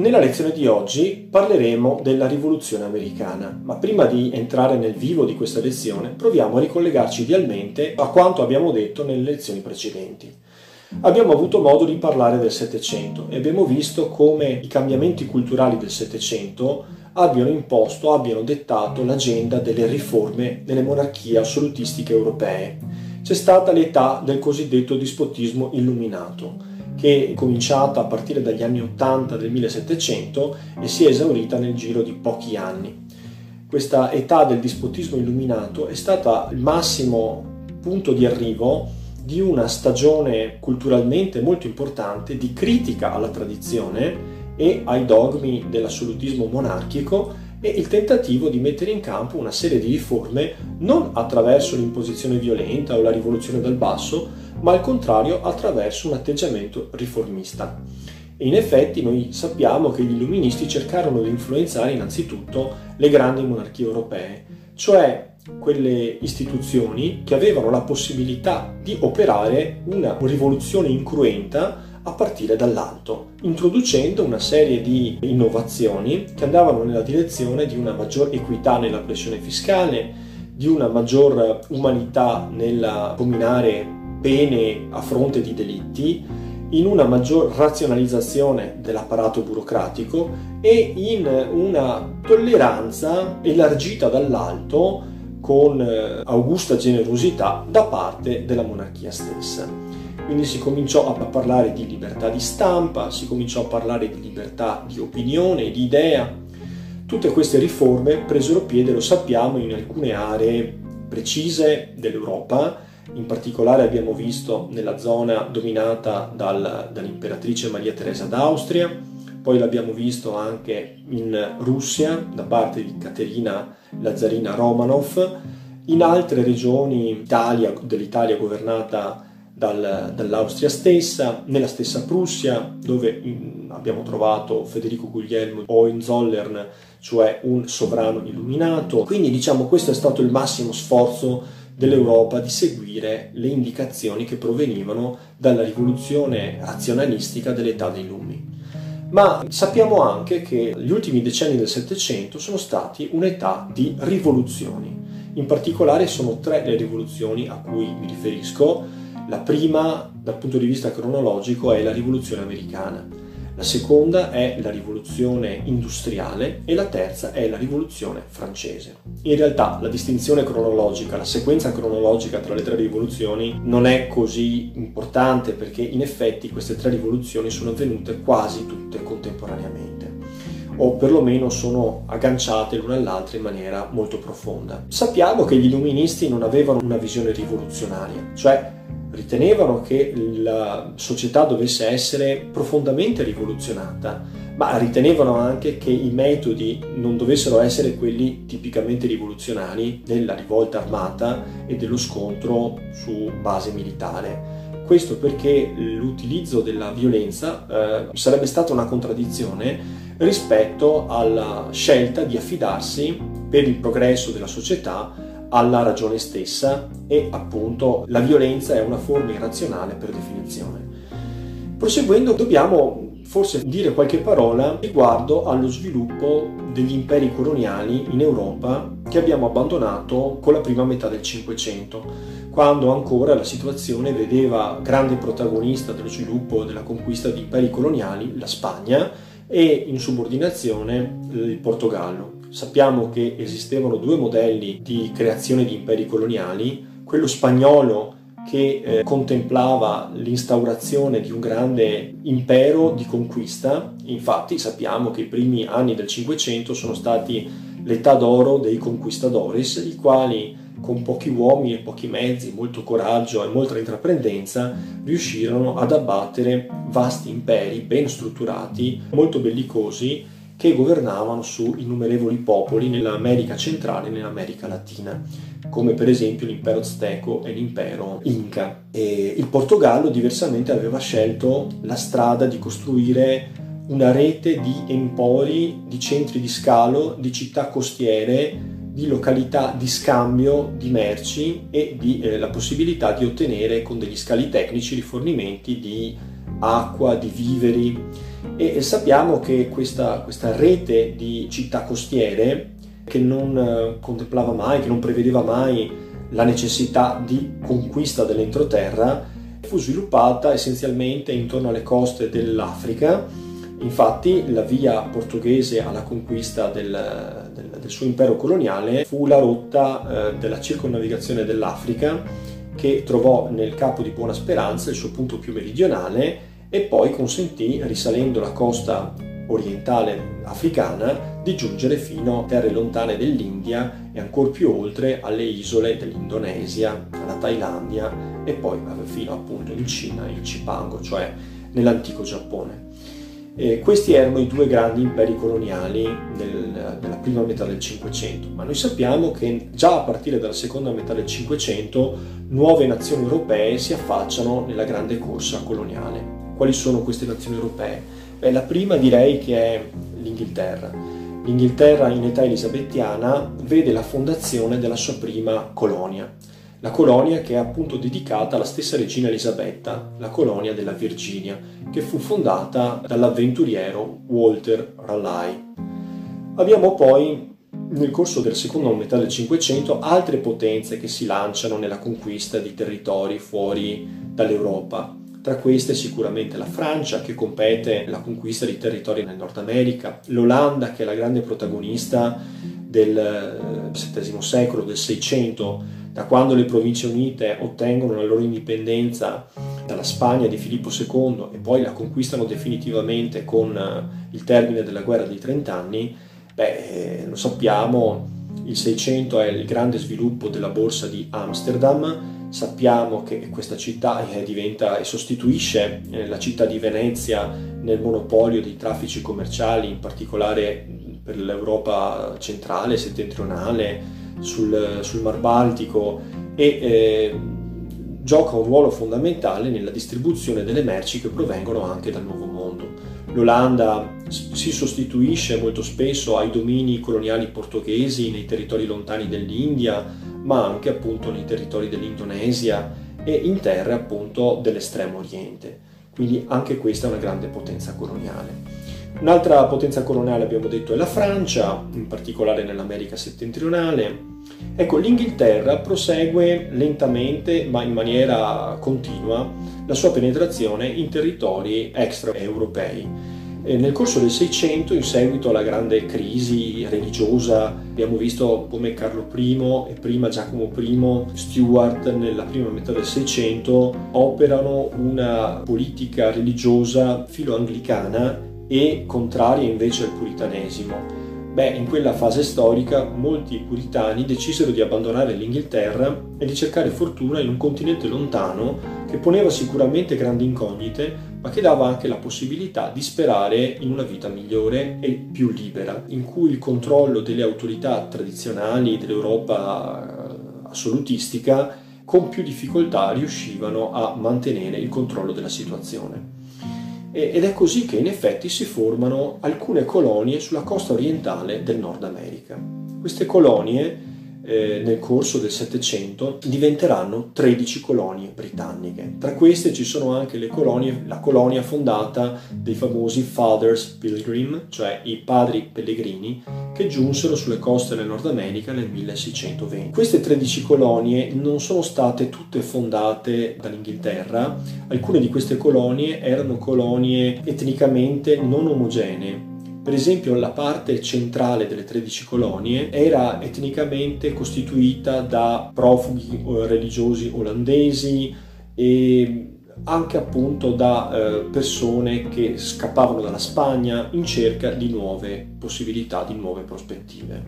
Nella lezione di oggi parleremo della rivoluzione americana, ma prima di entrare nel vivo di questa lezione proviamo a ricollegarci idealmente a quanto abbiamo detto nelle lezioni precedenti. Abbiamo avuto modo di parlare del Settecento e abbiamo visto come i cambiamenti culturali del Settecento abbiano imposto, abbiano dettato l'agenda delle riforme delle monarchie assolutistiche europee. C'è stata l'età del cosiddetto dispotismo illuminato, che è cominciata a partire dagli anni 80 del 1700 e si è esaurita nel giro di pochi anni. Questa età del dispotismo illuminato è stata il massimo punto di arrivo di una stagione culturalmente molto importante di critica alla tradizione e ai dogmi dell'assolutismo monarchico e il tentativo di mettere in campo una serie di riforme non attraverso l'imposizione violenta o la rivoluzione dal basso, ma al contrario attraverso un atteggiamento riformista. E in effetti noi sappiamo che gli illuministi cercarono di influenzare innanzitutto le grandi monarchie europee, cioè quelle istituzioni che avevano la possibilità di operare una rivoluzione incruenta a partire dall'alto, introducendo una serie di innovazioni che andavano nella direzione di una maggior equità nella pressione fiscale, di una maggior umanità nel combinare pene a fronte di delitti, in una maggior razionalizzazione dell'apparato burocratico e in una tolleranza elargita dall'alto con eh, augusta generosità da parte della monarchia stessa. Quindi si cominciò a parlare di libertà di stampa, si cominciò a parlare di libertà di opinione, di idea. Tutte queste riforme presero piede, lo sappiamo, in alcune aree precise dell'Europa, in particolare abbiamo visto nella zona dominata dal, dall'imperatrice Maria Teresa d'Austria, poi l'abbiamo visto anche in Russia da parte di Caterina Lazzarina Romanov, in altre regioni Italia, dell'Italia governata dal, dall'Austria stessa, nella stessa Prussia, dove abbiamo trovato Federico Guglielmo Hohenzollern, cioè un sovrano illuminato. Quindi diciamo questo è stato il massimo sforzo dell'Europa di seguire le indicazioni che provenivano dalla rivoluzione razionalistica dell'età dei lumi. Ma sappiamo anche che gli ultimi decenni del Settecento sono stati un'età di rivoluzioni. In particolare sono tre le rivoluzioni a cui mi riferisco. La prima, dal punto di vista cronologico, è la rivoluzione americana la seconda è la rivoluzione industriale e la terza è la rivoluzione francese. In realtà la distinzione cronologica, la sequenza cronologica tra le tre rivoluzioni non è così importante perché in effetti queste tre rivoluzioni sono avvenute quasi tutte contemporaneamente o perlomeno sono agganciate l'una all'altra in maniera molto profonda. Sappiamo che gli illuministi non avevano una visione rivoluzionaria, cioè ritenevano che la società dovesse essere profondamente rivoluzionata, ma ritenevano anche che i metodi non dovessero essere quelli tipicamente rivoluzionari della rivolta armata e dello scontro su base militare. Questo perché l'utilizzo della violenza eh, sarebbe stata una contraddizione rispetto alla scelta di affidarsi per il progresso della società alla ragione stessa e appunto la violenza è una forma irrazionale per definizione. Proseguendo dobbiamo forse dire qualche parola riguardo allo sviluppo degli imperi coloniali in Europa che abbiamo abbandonato con la prima metà del Cinquecento, quando ancora la situazione vedeva grande protagonista dello sviluppo e della conquista di imperi coloniali la Spagna e in subordinazione il Portogallo. Sappiamo che esistevano due modelli di creazione di imperi coloniali, quello spagnolo che eh, contemplava l'instaurazione di un grande impero di conquista. Infatti sappiamo che i primi anni del Cinquecento sono stati l'età d'oro dei conquistadores, i quali con pochi uomini e pochi mezzi, molto coraggio e molta intraprendenza, riuscirono ad abbattere vasti imperi ben strutturati, molto bellicosi che governavano su innumerevoli popoli nell'America centrale e nell'America latina, come per esempio l'impero azteco e l'impero inca. E il Portogallo diversamente aveva scelto la strada di costruire una rete di empori, di centri di scalo, di città costiere, di località di scambio di merci e di eh, la possibilità di ottenere con degli scali tecnici rifornimenti di acqua, di viveri e sappiamo che questa, questa rete di città costiere che non eh, contemplava mai, che non prevedeva mai la necessità di conquista dell'entroterra, fu sviluppata essenzialmente intorno alle coste dell'Africa. Infatti la via portoghese alla conquista del, del, del suo impero coloniale fu la rotta eh, della circonnavigazione dell'Africa che trovò nel Capo di Buona Speranza il suo punto più meridionale e poi consentì, risalendo la costa orientale africana, di giungere fino a terre lontane dell'India e ancora più oltre alle isole dell'Indonesia, alla Thailandia e poi fino appunto in Cina, in Cipango, cioè nell'antico Giappone. E questi erano i due grandi imperi coloniali del, della prima metà del Cinquecento, ma noi sappiamo che già a partire dalla seconda metà del Cinquecento nuove nazioni europee si affacciano nella grande corsa coloniale. Quali sono queste nazioni europee? Beh, la prima direi che è l'Inghilterra. L'Inghilterra in età elisabettiana vede la fondazione della sua prima colonia, la colonia che è appunto dedicata alla stessa regina Elisabetta, la colonia della Virginia, che fu fondata dall'avventuriero Walter Raleigh. Abbiamo poi nel corso della seconda metà del Cinquecento altre potenze che si lanciano nella conquista di territori fuori dall'Europa. Tra queste sicuramente la Francia che compete la conquista di territori nel Nord America, l'Olanda che è la grande protagonista del VII secolo, del Seicento, da quando le Province Unite ottengono la loro indipendenza dalla Spagna di Filippo II e poi la conquistano definitivamente con eh, il termine della guerra dei trent'anni, beh, eh, lo sappiamo, il Seicento è il grande sviluppo della borsa di Amsterdam, Sappiamo che questa città eh, diventa e sostituisce la città di Venezia nel monopolio dei traffici commerciali, in particolare per l'Europa centrale, settentrionale, sul, sul Mar Baltico e eh, gioca un ruolo fondamentale nella distribuzione delle merci che provengono anche dal Nuovo Mondo. L'Olanda si sostituisce molto spesso ai domini coloniali portoghesi nei territori lontani dell'India, ma anche appunto nei territori dell'Indonesia e in terre appunto dell'estremo oriente. Quindi anche questa è una grande potenza coloniale. Un'altra potenza coloniale abbiamo detto è la Francia, in particolare nell'America settentrionale. Ecco, l'Inghilterra prosegue lentamente ma in maniera continua la sua penetrazione in territori extraeuropei nel corso del Seicento, in seguito alla grande crisi religiosa, abbiamo visto come Carlo I e prima Giacomo I, Stuart nella prima metà del Seicento operano una politica religiosa filo-anglicana e contraria invece al puritanesimo. Beh, in quella fase storica molti puritani decisero di abbandonare l'Inghilterra e di cercare fortuna in un continente lontano che poneva sicuramente grandi incognite, ma che dava anche la possibilità di sperare in una vita migliore e più libera, in cui il controllo delle autorità tradizionali dell'Europa eh, assolutistica con più difficoltà riuscivano a mantenere il controllo della situazione ed è così che in effetti si formano alcune colonie sulla costa orientale del Nord America. Queste colonie eh, nel corso del Settecento diventeranno 13 colonie britanniche. Tra queste ci sono anche colonie, la colonia fondata dei famosi Fathers Pilgrim, cioè i padri pellegrini, che giunsero sulle coste del Nord America nel 1620. Queste 13 colonie non sono state tutte fondate dall'Inghilterra, alcune di queste colonie erano colonie etnicamente non omogenee, per esempio la parte centrale delle 13 colonie era etnicamente costituita da profughi eh, religiosi olandesi e anche appunto da eh, persone che scappavano dalla Spagna in cerca di nuove possibilità, di nuove prospettive.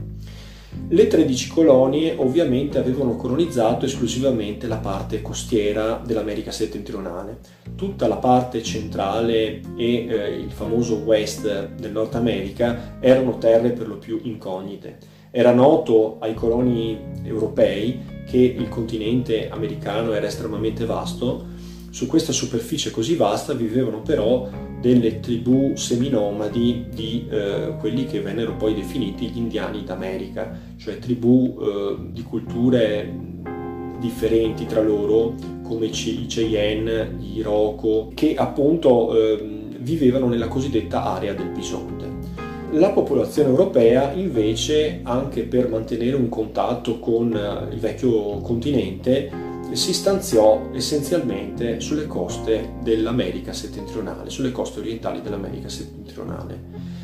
Le 13 colonie ovviamente avevano colonizzato esclusivamente la parte costiera dell'America settentrionale. Tutta la parte centrale e eh, il famoso West del Nord America erano terre per lo più incognite. Era noto ai coloni europei che il continente americano era estremamente vasto. Su questa superficie così vasta vivevano però delle tribù seminomadi di eh, quelli che vennero poi definiti gli indiani d'America, cioè tribù eh, di culture differenti tra loro, come i Cheyenne, gli Iroko, che appunto eh, vivevano nella cosiddetta area del bisonte. La popolazione europea invece, anche per mantenere un contatto con eh, il vecchio continente, si stanziò essenzialmente sulle coste dell'America settentrionale, sulle coste orientali dell'America settentrionale.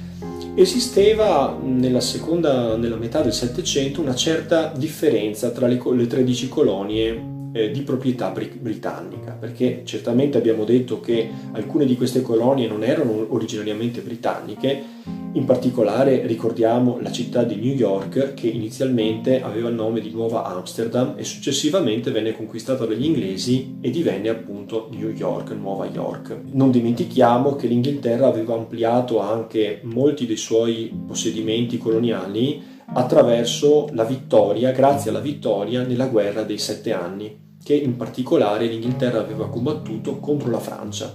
Esisteva nella seconda, nella metà del Settecento una certa differenza tra le, le 13 colonie eh, di proprietà britannica, perché certamente abbiamo detto che alcune di queste colonie non erano originariamente britanniche, in particolare ricordiamo la città di New York che inizialmente aveva il nome di Nuova Amsterdam e successivamente venne conquistata dagli inglesi e divenne appunto New York, Nuova York. Non dimentichiamo che l'Inghilterra aveva ampliato anche molti dei suoi possedimenti coloniali attraverso la vittoria, grazie alla vittoria nella guerra dei sette anni, che in particolare l'Inghilterra aveva combattuto contro la Francia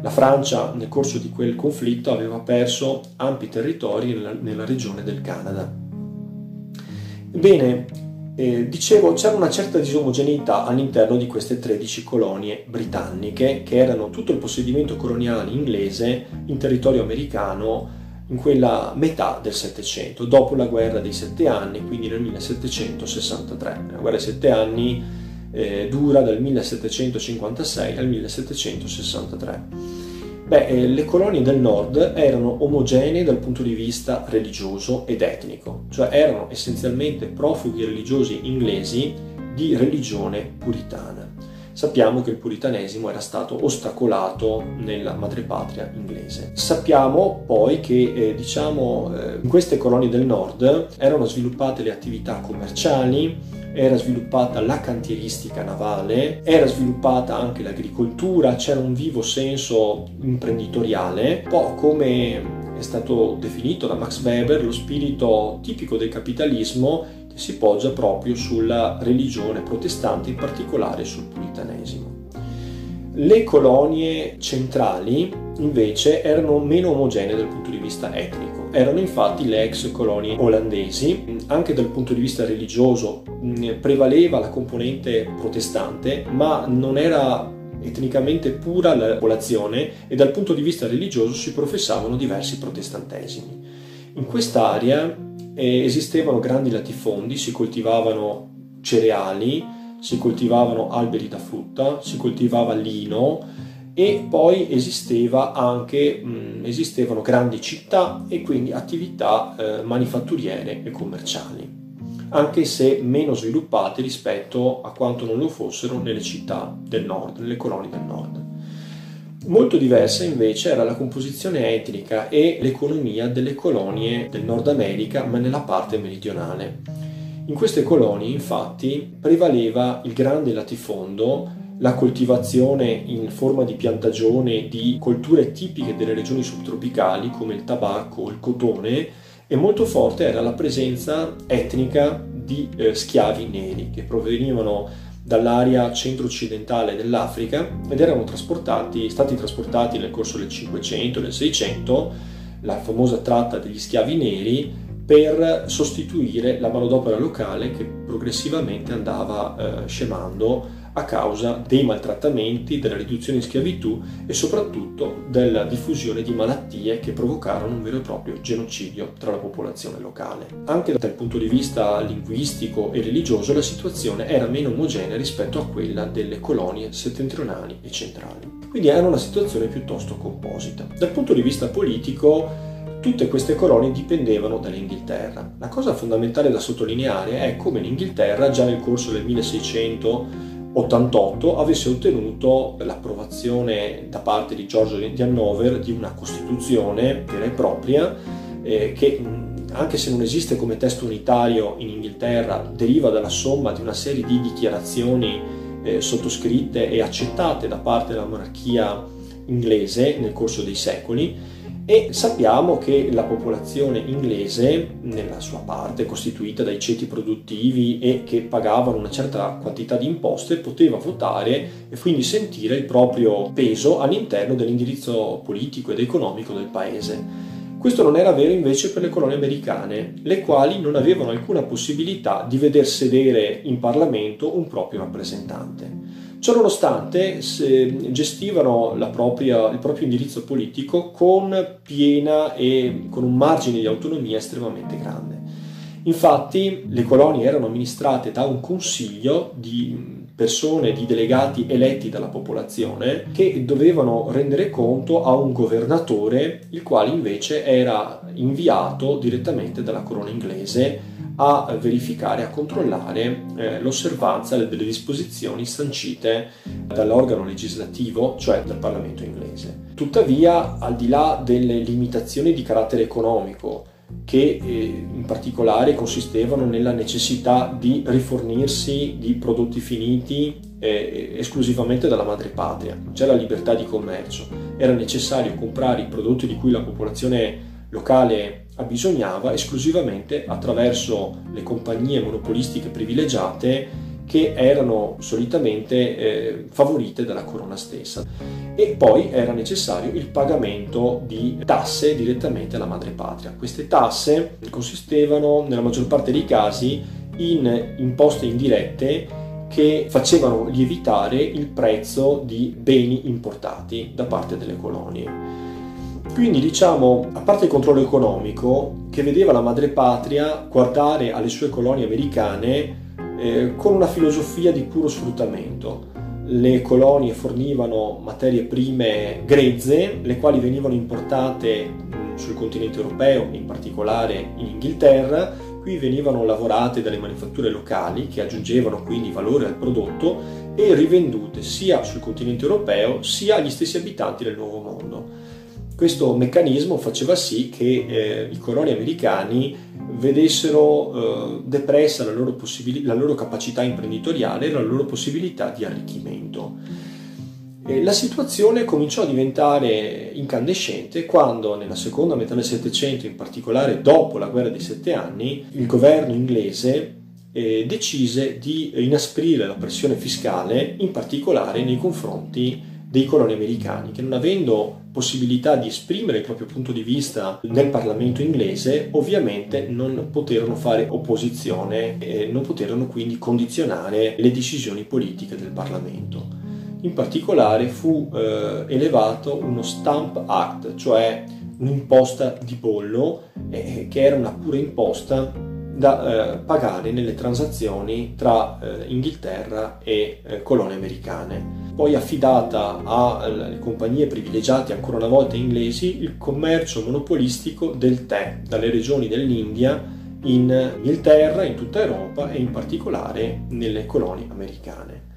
la Francia nel corso di quel conflitto aveva perso ampi territori nella, regione del Canada. Bene, eh, dicevo, c'era una certa disomogeneità all'interno di queste 13 colonie britanniche, che erano tutto il possedimento coloniale inglese in territorio americano in quella metà del Settecento, dopo la guerra dei sette anni, quindi nel 1763. La guerra dei sette anni eh, dura dal 1756 al 1763. Beh, eh, le colonie del nord erano omogenee dal punto di vista religioso ed etnico, cioè erano essenzialmente profughi religiosi inglesi di religione puritana. Sappiamo che il puritanesimo era stato ostacolato nella madrepatria inglese. Sappiamo poi che eh, diciamo, eh, in queste colonie del nord erano sviluppate le attività commerciali, era sviluppata la cantieristica navale, era sviluppata anche l'agricoltura, c'era un vivo senso imprenditoriale, un po' come è stato definito da Max Weber lo spirito tipico del capitalismo che si poggia proprio sulla religione protestante, in particolare sul puritanesimo. Le colonie centrali invece erano meno omogenee dal punto di vista etnico erano infatti le ex colonie olandesi, anche dal punto di vista religioso prevaleva la componente protestante, ma non era etnicamente pura la popolazione e dal punto di vista religioso si professavano diversi protestantesimi. In quest'area eh, esistevano grandi latifondi, si coltivavano cereali, si coltivavano alberi da frutta, si coltivava lino, e poi esisteva anche, mh, esistevano grandi città e quindi attività eh, manifatturiere e commerciali, anche se meno sviluppate rispetto a quanto non lo fossero nelle città del nord, nelle colonie del nord. Molto diversa invece era la composizione etnica e l'economia delle colonie del Nord America, ma nella parte meridionale. In queste colonie infatti prevaleva il grande latifondo la coltivazione in forma di piantagione di colture tipiche delle regioni subtropicali come il tabacco, il cotone e molto forte era la presenza etnica di eh, schiavi neri che provenivano dall'area centro-occidentale dell'Africa ed erano trasportati, stati trasportati nel corso del 500 e del 600, la famosa tratta degli schiavi neri, per sostituire la manodopera locale che progressivamente andava eh, scemando a causa dei maltrattamenti, della riduzione in schiavitù e soprattutto della diffusione di malattie che provocarono un vero e proprio genocidio tra la popolazione locale. Anche dal punto di vista linguistico e religioso la situazione era meno omogenea rispetto a quella delle colonie settentrionali e centrali. Quindi era una situazione piuttosto composita. Dal punto di vista politico Tutte queste colonie dipendevano dall'Inghilterra. La cosa fondamentale da sottolineare è come l'Inghilterra già nel corso del 1600 88 avesse ottenuto l'approvazione da parte di Giorgio di Hannover di una Costituzione vera e propria eh, che anche se non esiste come testo unitario in Inghilterra, deriva dalla somma di una serie di dichiarazioni eh, sottoscritte e accettate da parte della monarchia inglese nel corso dei secoli e sappiamo che la popolazione inglese, nella sua parte costituita dai ceti produttivi e che pagavano una certa quantità di imposte, poteva votare e quindi sentire il proprio peso all'interno dell'indirizzo politico ed economico del paese. Questo non era vero invece per le colonie americane, le quali non avevano alcuna possibilità di veder sedere in Parlamento un proprio rappresentante. Ciononostante gestivano propria, il proprio indirizzo politico con piena e con un margine di autonomia estremamente grande. Infatti le colonie erano amministrate da un consiglio di persone, di delegati eletti dalla popolazione che dovevano rendere conto a un governatore, il quale invece era inviato direttamente dalla corona inglese a verificare, a controllare eh, l'osservanza delle disposizioni sancite dall'organo legislativo, cioè dal Parlamento inglese. Tuttavia, al di là delle limitazioni di carattere economico, che eh, in particolare consistevano nella necessità di rifornirsi di prodotti finiti eh, esclusivamente dalla madrepatria. Non c'era libertà di commercio, era necessario comprare i prodotti di cui la popolazione locale abbisognava esclusivamente attraverso le compagnie monopolistiche privilegiate che erano solitamente eh, favorite dalla corona stessa. E poi era necessario il pagamento di tasse direttamente alla madrepatria. Queste tasse consistevano nella maggior parte dei casi in imposte indirette che facevano lievitare il prezzo di beni importati da parte delle colonie. Quindi diciamo, a parte il controllo economico, che vedeva la madrepatria guardare alle sue colonie americane eh, con una filosofia di puro sfruttamento. Le colonie fornivano materie prime grezze, le quali venivano importate sul continente europeo, in particolare in Inghilterra, qui venivano lavorate dalle manifatture locali che aggiungevano quindi valore al prodotto e rivendute sia sul continente europeo sia agli stessi abitanti del Nuovo Mondo. Questo meccanismo faceva sì che eh, i coloni americani vedessero eh, depressa la loro, possibil- la loro, capacità imprenditoriale e la loro possibilità di arricchimento. La situazione cominciò a diventare incandescente quando nella seconda metà del Settecento, in particolare dopo la guerra dei sette anni, il governo inglese eh, decise di inasprire la pressione fiscale, in particolare nei confronti dei coloni americani che non avendo possibilità di esprimere il proprio punto di vista nel Parlamento inglese, ovviamente non poterono fare opposizione e non poterono quindi condizionare le decisioni politiche del Parlamento. In particolare fu eh, elevato uno Stamp Act, cioè un'imposta di bollo, eh, che era una pura imposta da eh, pagare nelle transazioni tra eh, Inghilterra e eh, colonie americane poi affidata alle compagnie privilegiate ancora una volta inglesi il commercio monopolistico del tè dalle regioni dell'India in Inghilterra, in tutta Europa e in particolare nelle colonie americane.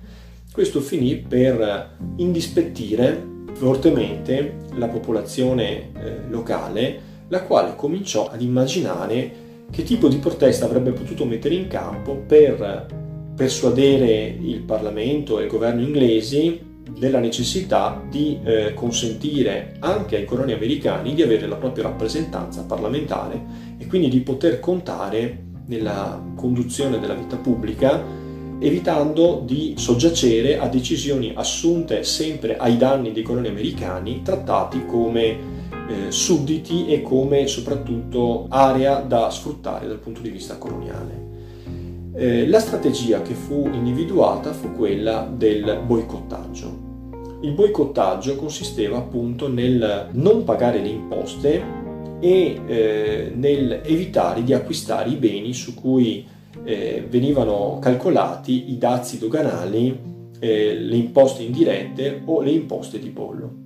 Questo finì per indispettire fortemente la popolazione eh, locale, la quale cominciò ad immaginare che tipo di protesta avrebbe potuto mettere in campo per persuadere il Parlamento e il governo inglesi della necessità di eh, consentire anche ai coloni americani di avere la propria rappresentanza parlamentare e quindi di poter contare nella conduzione della vita pubblica evitando di soggiacere a decisioni assunte sempre ai danni dei coloni americani trattati come eh, sudditi e come soprattutto area da sfruttare dal punto di vista coloniale. Eh, la strategia che fu individuata fu quella del boicottaggio. Il boicottaggio consisteva appunto nel non pagare le imposte e eh, nel evitare di acquistare i beni su cui eh, venivano calcolati i dazi doganali, eh, le imposte indirette o le imposte di bollo.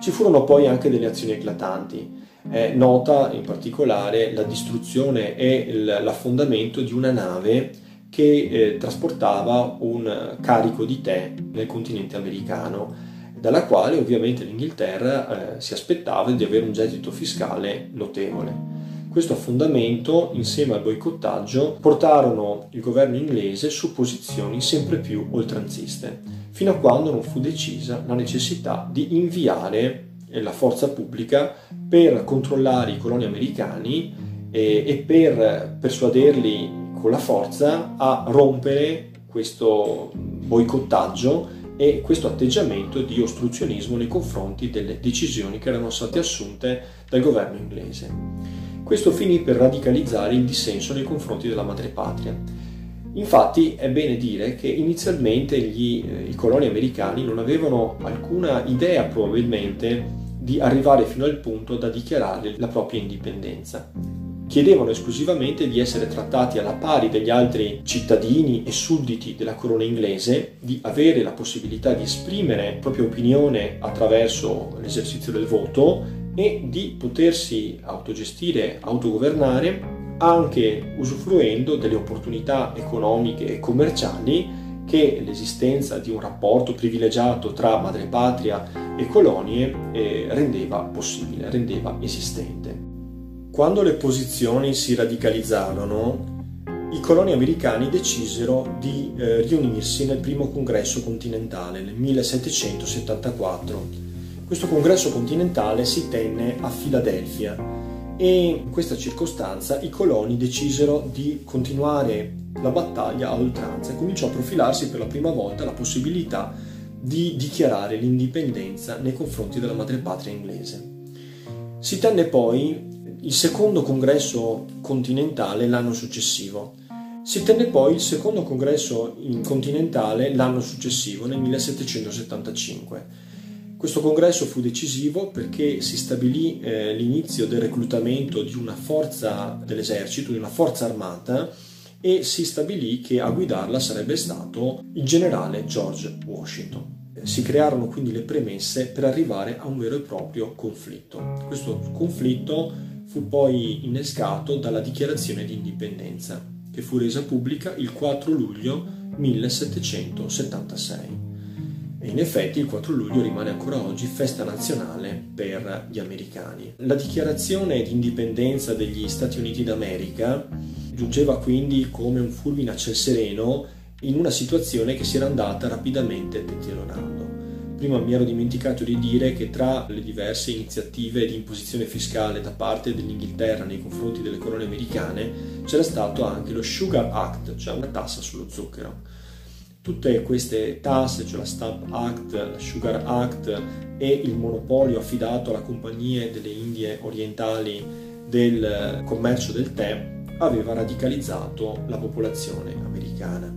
Ci furono poi anche delle azioni eclatanti. È nota in particolare la distruzione e l'affondamento di una nave che eh, trasportava un carico di tè nel continente americano, dalla quale ovviamente l'Inghilterra eh, si aspettava di avere un gettito fiscale notevole. Questo affondamento, insieme al boicottaggio, portarono il governo inglese su posizioni sempre più oltranziste, fino a quando non fu decisa la necessità di inviare la forza pubblica per controllare i coloni americani e, e per persuaderli con la forza a rompere questo boicottaggio e questo atteggiamento di ostruzionismo nei confronti delle decisioni che erano state assunte dal governo inglese. Questo finì per radicalizzare il dissenso nei confronti della madrepatria. Infatti è bene dire che inizialmente gli, eh, i coloni americani non avevano alcuna idea probabilmente di arrivare fino al punto da dichiarare la propria indipendenza. Chiedevano esclusivamente di essere trattati alla pari degli altri cittadini e sudditi della corona inglese, di avere la possibilità di esprimere la propria opinione attraverso l'esercizio del voto e di potersi autogestire, autogovernare anche usufruendo delle opportunità economiche e commerciali che l'esistenza di un rapporto privilegiato tra madrepatria e colonie eh, rendeva possibile, rendeva esistente. Quando le posizioni si radicalizzarono, i coloni americani decisero di eh, riunirsi nel primo congresso continentale nel 1774. Questo congresso continentale si tenne a Filadelfia e in questa circostanza i coloni decisero di continuare la battaglia a oltranza e cominciò a profilarsi per la prima volta la possibilità di dichiarare l'indipendenza nei confronti della madrepatria inglese. Si tenne poi il secondo congresso continentale l'anno successivo. Si tenne poi il secondo congresso continentale l'anno successivo, nel 1775 questo congresso fu decisivo perché si stabilì eh, l'inizio del reclutamento di una forza dell'esercito, di una forza armata e si stabilì che a guidarla sarebbe stato il generale George Washington. Si crearono quindi le premesse per arrivare a un vero e proprio conflitto. Questo conflitto fu poi innescato dalla dichiarazione di indipendenza, che fu resa pubblica il 4 luglio 1776. E in effetti il 4 luglio rimane ancora oggi festa nazionale per gli americani. La dichiarazione di indipendenza degli Stati Uniti d'America giungeva quindi come un fulmine a ciel sereno in una situazione che si era andata rapidamente deteriorando. Prima mi ero dimenticato di dire che tra le diverse iniziative di imposizione fiscale da parte dell'Inghilterra nei confronti delle colonie americane c'era stato anche lo Sugar Act, cioè una tassa sullo zucchero Tutte queste tasse, cioè la Stamp Act, la Sugar Act e il monopolio affidato alle compagnie delle Indie orientali del commercio del tè, aveva radicalizzato la popolazione americana.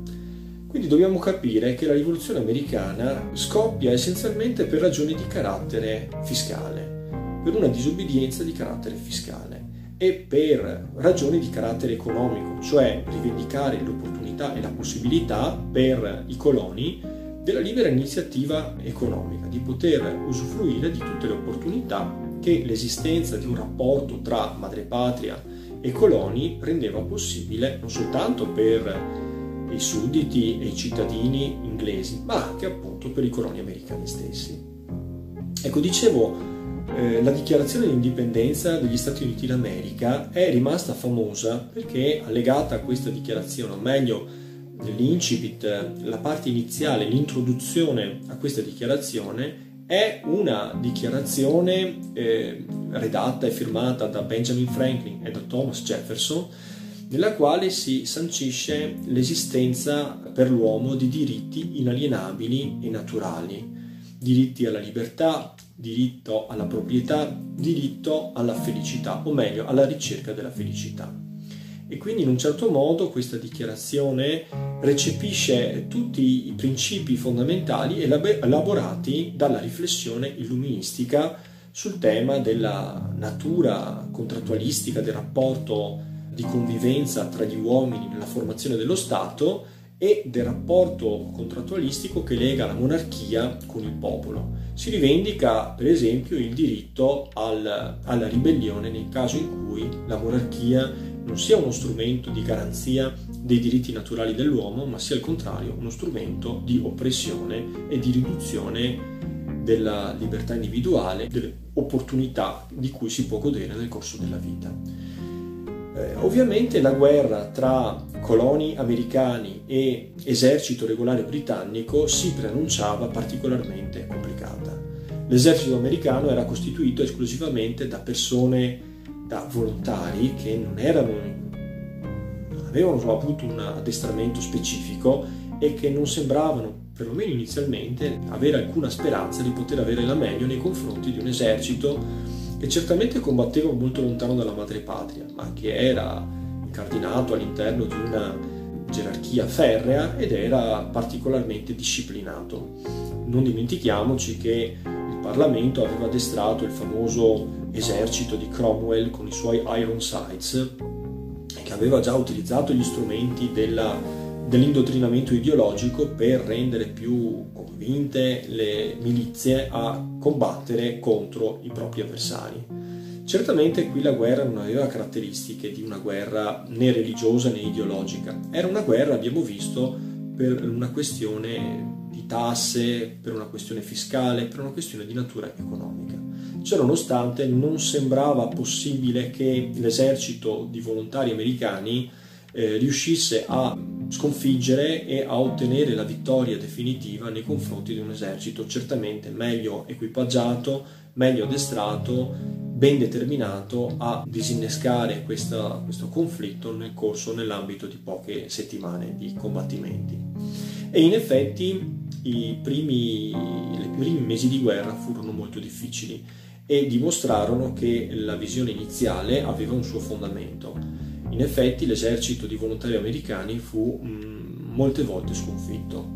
Quindi dobbiamo capire che la rivoluzione americana scoppia essenzialmente per ragioni di carattere fiscale, per una disobbedienza di carattere fiscale e per ragioni di carattere economico, cioè rivendicare l'opportunità e la possibilità per i coloni della libera iniziativa economica, di poter usufruire di tutte le opportunità che l'esistenza di un rapporto tra madrepatria e coloni rendeva possibile non soltanto per i sudditi e i cittadini inglesi, ma anche appunto per i coloni americani stessi. Ecco, dicevo, la dichiarazione di indipendenza degli Stati Uniti d'America è rimasta famosa perché allegata a questa dichiarazione, o meglio l'incipit, la parte iniziale, l'introduzione a questa dichiarazione è una dichiarazione eh, redatta e firmata da Benjamin Franklin e da Thomas Jefferson nella quale si sancisce l'esistenza per l'uomo di diritti inalienabili e naturali, diritti alla libertà, diritto alla proprietà, diritto alla felicità, o meglio alla ricerca della felicità. E quindi in un certo modo questa dichiarazione recepisce tutti i principi fondamentali elaborati dalla riflessione illuministica sul tema della natura contrattualistica del rapporto di convivenza tra gli uomini nella formazione dello Stato e del rapporto contrattualistico che lega la monarchia con il popolo. Si rivendica per esempio il diritto al, alla ribellione nel caso in cui la monarchia non sia uno strumento di garanzia dei diritti naturali dell'uomo, ma sia al contrario uno strumento di oppressione e di riduzione della libertà individuale, delle opportunità di cui si può godere nel corso della vita. Eh, ovviamente la guerra tra coloni americani e esercito regolare britannico si preannunciava particolarmente complicata. L'esercito americano era costituito esclusivamente da persone, da volontari che non, erano, avevano avuto un addestramento specifico e che non sembravano, perlomeno inizialmente, avere alcuna speranza di poter avere la meglio nei confronti di un esercito che certamente combatteva molto lontano dalla madrepatria, ma che era incardinato all'interno di una, gerarchia ferrea ed era particolarmente disciplinato. Non dimentichiamoci che il Parlamento aveva addestrato il famoso esercito di Cromwell con i suoi Ironsides che aveva già utilizzato gli strumenti della, dell'indottrinamento ideologico per rendere più convinte le milizie a combattere contro i propri avversari. Certamente qui la guerra non aveva caratteristiche di una guerra né religiosa né ideologica, era una guerra, abbiamo visto, per una questione di tasse, per una questione fiscale, per una questione di natura economica. Ciononostante non sembrava possibile che l'esercito di volontari americani eh, riuscisse a sconfiggere e a ottenere la vittoria definitiva nei confronti di un esercito certamente meglio equipaggiato, meglio addestrato, ben determinato a disinnescare questa, questo conflitto nel corso, nell'ambito di poche settimane di combattimenti. E in effetti i primi, i primi mesi di guerra furono molto difficili e dimostrarono che la visione iniziale aveva un suo fondamento. In effetti l'esercito di volontari americani fu mh, mm, molte volte sconfitto.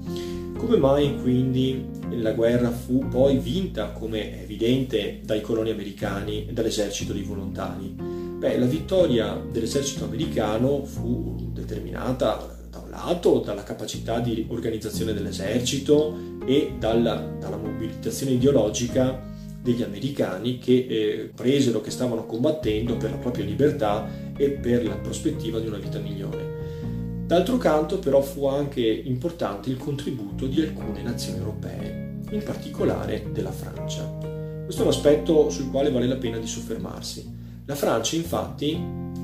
Come mai quindi la guerra fu poi vinta, come è evidente, dai coloni americani e dall'esercito di volontari? Beh, la vittoria dell'esercito americano fu determinata da un lato dalla capacità di organizzazione dell'esercito e dalla, dalla mobilitazione ideologica degli americani che eh, presero che stavano combattendo per la propria libertà e per la prospettiva di una vita migliore. D'altro canto però fu anche importante il contributo di alcune nazioni europee, in particolare della Francia. Questo è un aspetto sul quale vale la pena di soffermarsi. La Francia infatti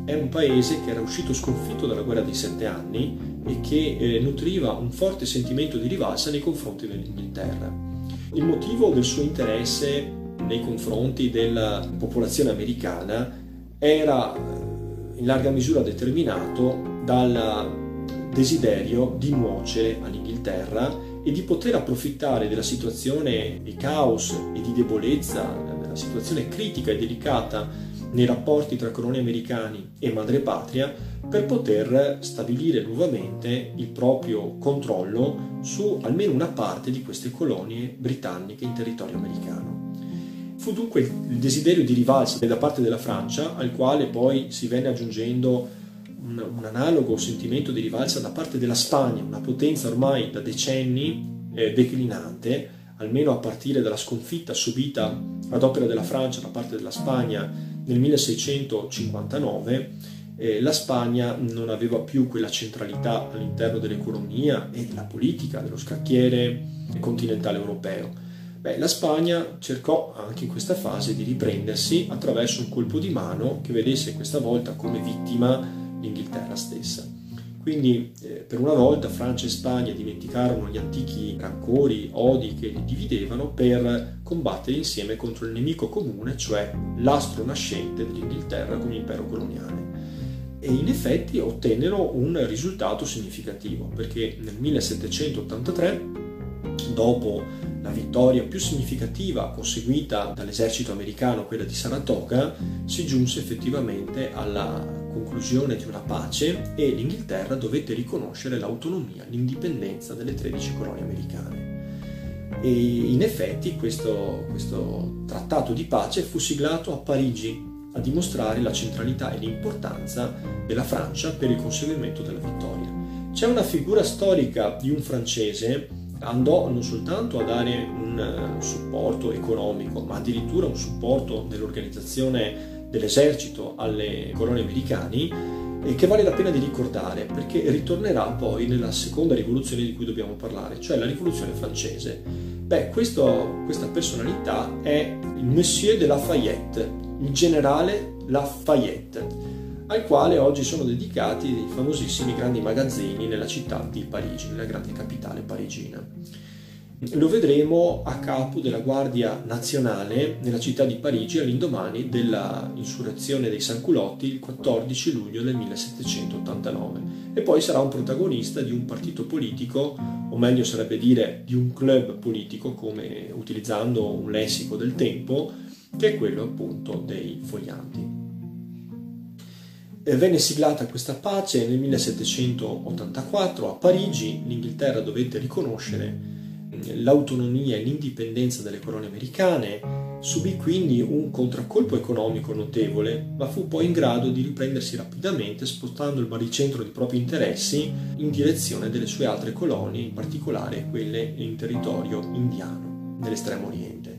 è un paese che era uscito sconfitto dalla guerra dei sette anni e che eh, nutriva un forte sentimento di rivalsa nei confronti dell'Inghilterra. Il motivo del suo interesse nei confronti della popolazione americana era in larga misura determinato dal desiderio di nuocere all'Inghilterra e di poter approfittare della situazione di caos e di debolezza, della situazione critica e delicata nei rapporti tra coloni americani e madrepatria per poter stabilire nuovamente il proprio controllo su almeno una parte di queste colonie britanniche in territorio americano. Fu dunque il desiderio di rivalsa da parte della Francia, al quale poi si venne aggiungendo un, un analogo sentimento di rivalsa da parte della Spagna, una potenza ormai da decenni eh, declinante, almeno a partire dalla sconfitta subita ad opera della Francia da parte della Spagna nel 1659, eh, la Spagna non aveva più quella centralità all'interno dell'economia e della politica dello scacchiere continentale europeo. Beh, la Spagna cercò anche in questa fase di riprendersi attraverso un colpo di mano che vedesse questa volta come vittima l'Inghilterra stessa. Quindi eh, per una volta Francia e Spagna dimenticarono gli antichi rancori, odi che li dividevano per combattere insieme contro il nemico comune, cioè l'astro nascente dell'Inghilterra come impero coloniale. E in effetti ottennero un risultato significativo, perché nel 1783 dopo la vittoria più significativa conseguita dall'esercito americano, quella di Saratoga, si giunse effettivamente alla conclusione di una pace e l'Inghilterra dovette riconoscere l'autonomia, l'indipendenza delle 13 colonie americane. E in effetti questo, questo trattato di pace fu siglato a Parigi a dimostrare la centralità e l'importanza della Francia per il conseguimento della vittoria. C'è una figura storica di un francese andò non soltanto a dare un eh, supporto economico, ma addirittura un supporto nell'organizzazione dell'esercito alle colonie americani e che vale la pena di ricordare perché ritornerà poi nella seconda rivoluzione di cui dobbiamo parlare, cioè la rivoluzione francese. Beh, questo, questa personalità è il Monsieur de Lafayette, il generale Lafayette al quale oggi sono dedicati i famosissimi grandi magazzini nella città di Parigi, nella grande capitale parigina. Lo vedremo a capo della Guardia Nazionale nella città di Parigi all'indomani dell'insurrezione dei Sanculotti il 14 luglio del 1789 e poi sarà un protagonista di un partito politico, o meglio sarebbe dire di un club politico, come utilizzando un lessico del tempo, che è quello appunto dei foglianti. Venne siglata questa pace nel 1784 a Parigi, l'Inghilterra dovette riconoscere l'autonomia e l'indipendenza delle colonie americane, subì quindi un contraccolpo economico notevole, ma fu poi in grado di riprendersi rapidamente spostando il baricentro dei propri interessi in direzione delle sue altre colonie, in particolare quelle in territorio indiano, nell'estremo oriente.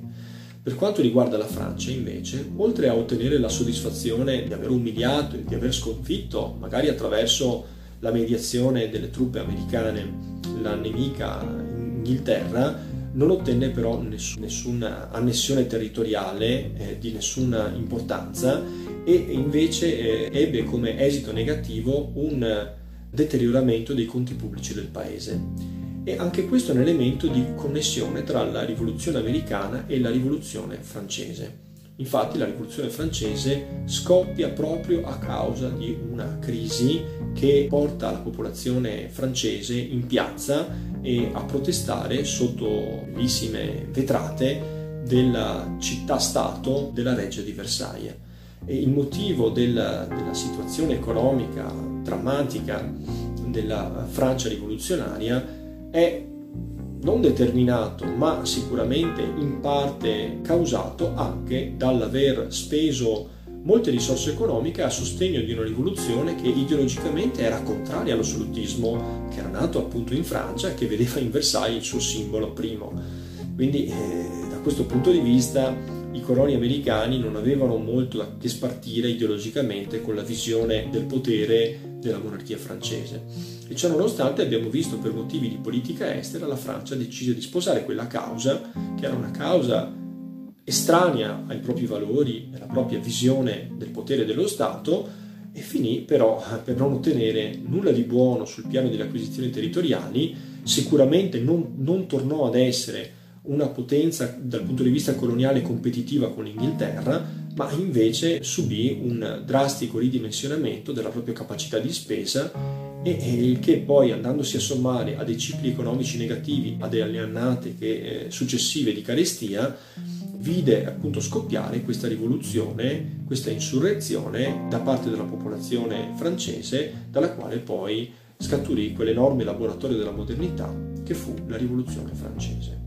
Per quanto riguarda la Francia, invece, oltre a ottenere la soddisfazione di aver umiliato e di aver sconfitto, magari attraverso la mediazione delle truppe americane, la nemica Inghilterra, non ottenne però nessun, nessuna annessione territoriale eh, di nessuna importanza e invece eh, ebbe come esito negativo un deterioramento dei conti pubblici del paese. E anche questo è un elemento di connessione tra la rivoluzione americana e la rivoluzione francese. Infatti la rivoluzione francese scoppia proprio a causa di una crisi che porta la popolazione francese in piazza e a protestare sotto bellissime vetrate della città-stato della Reggia di Versailles. E il motivo della, della situazione economica drammatica della Francia rivoluzionaria è non determinato, ma sicuramente in parte causato anche dall'aver speso molte risorse economiche a sostegno di una rivoluzione che ideologicamente era contraria all'assolutismo che era nato appunto in Francia e che vedeva in Versailles il suo simbolo primo. Quindi eh, da questo punto di vista i coloni americani non avevano molto da che spartire ideologicamente con la visione del potere della monarchia francese. E ciò nonostante abbiamo visto per motivi di politica estera la Francia decise di sposare quella causa, che era una causa estranea ai propri valori e alla propria visione del potere dello Stato, e finì però per non ottenere nulla di buono sul piano delle acquisizioni territoriali, sicuramente non, non tornò ad essere una potenza dal punto di vista coloniale competitiva con l'Inghilterra, ma invece subì un drastico ridimensionamento della propria capacità di spesa e il che poi andandosi a sommare a dei cicli economici negativi, a delle annate che, eh, successive di carestia, vide appunto scoppiare questa rivoluzione, questa insurrezione da parte della popolazione francese, dalla quale poi scaturì quell'enorme laboratorio della modernità che fu la rivoluzione francese.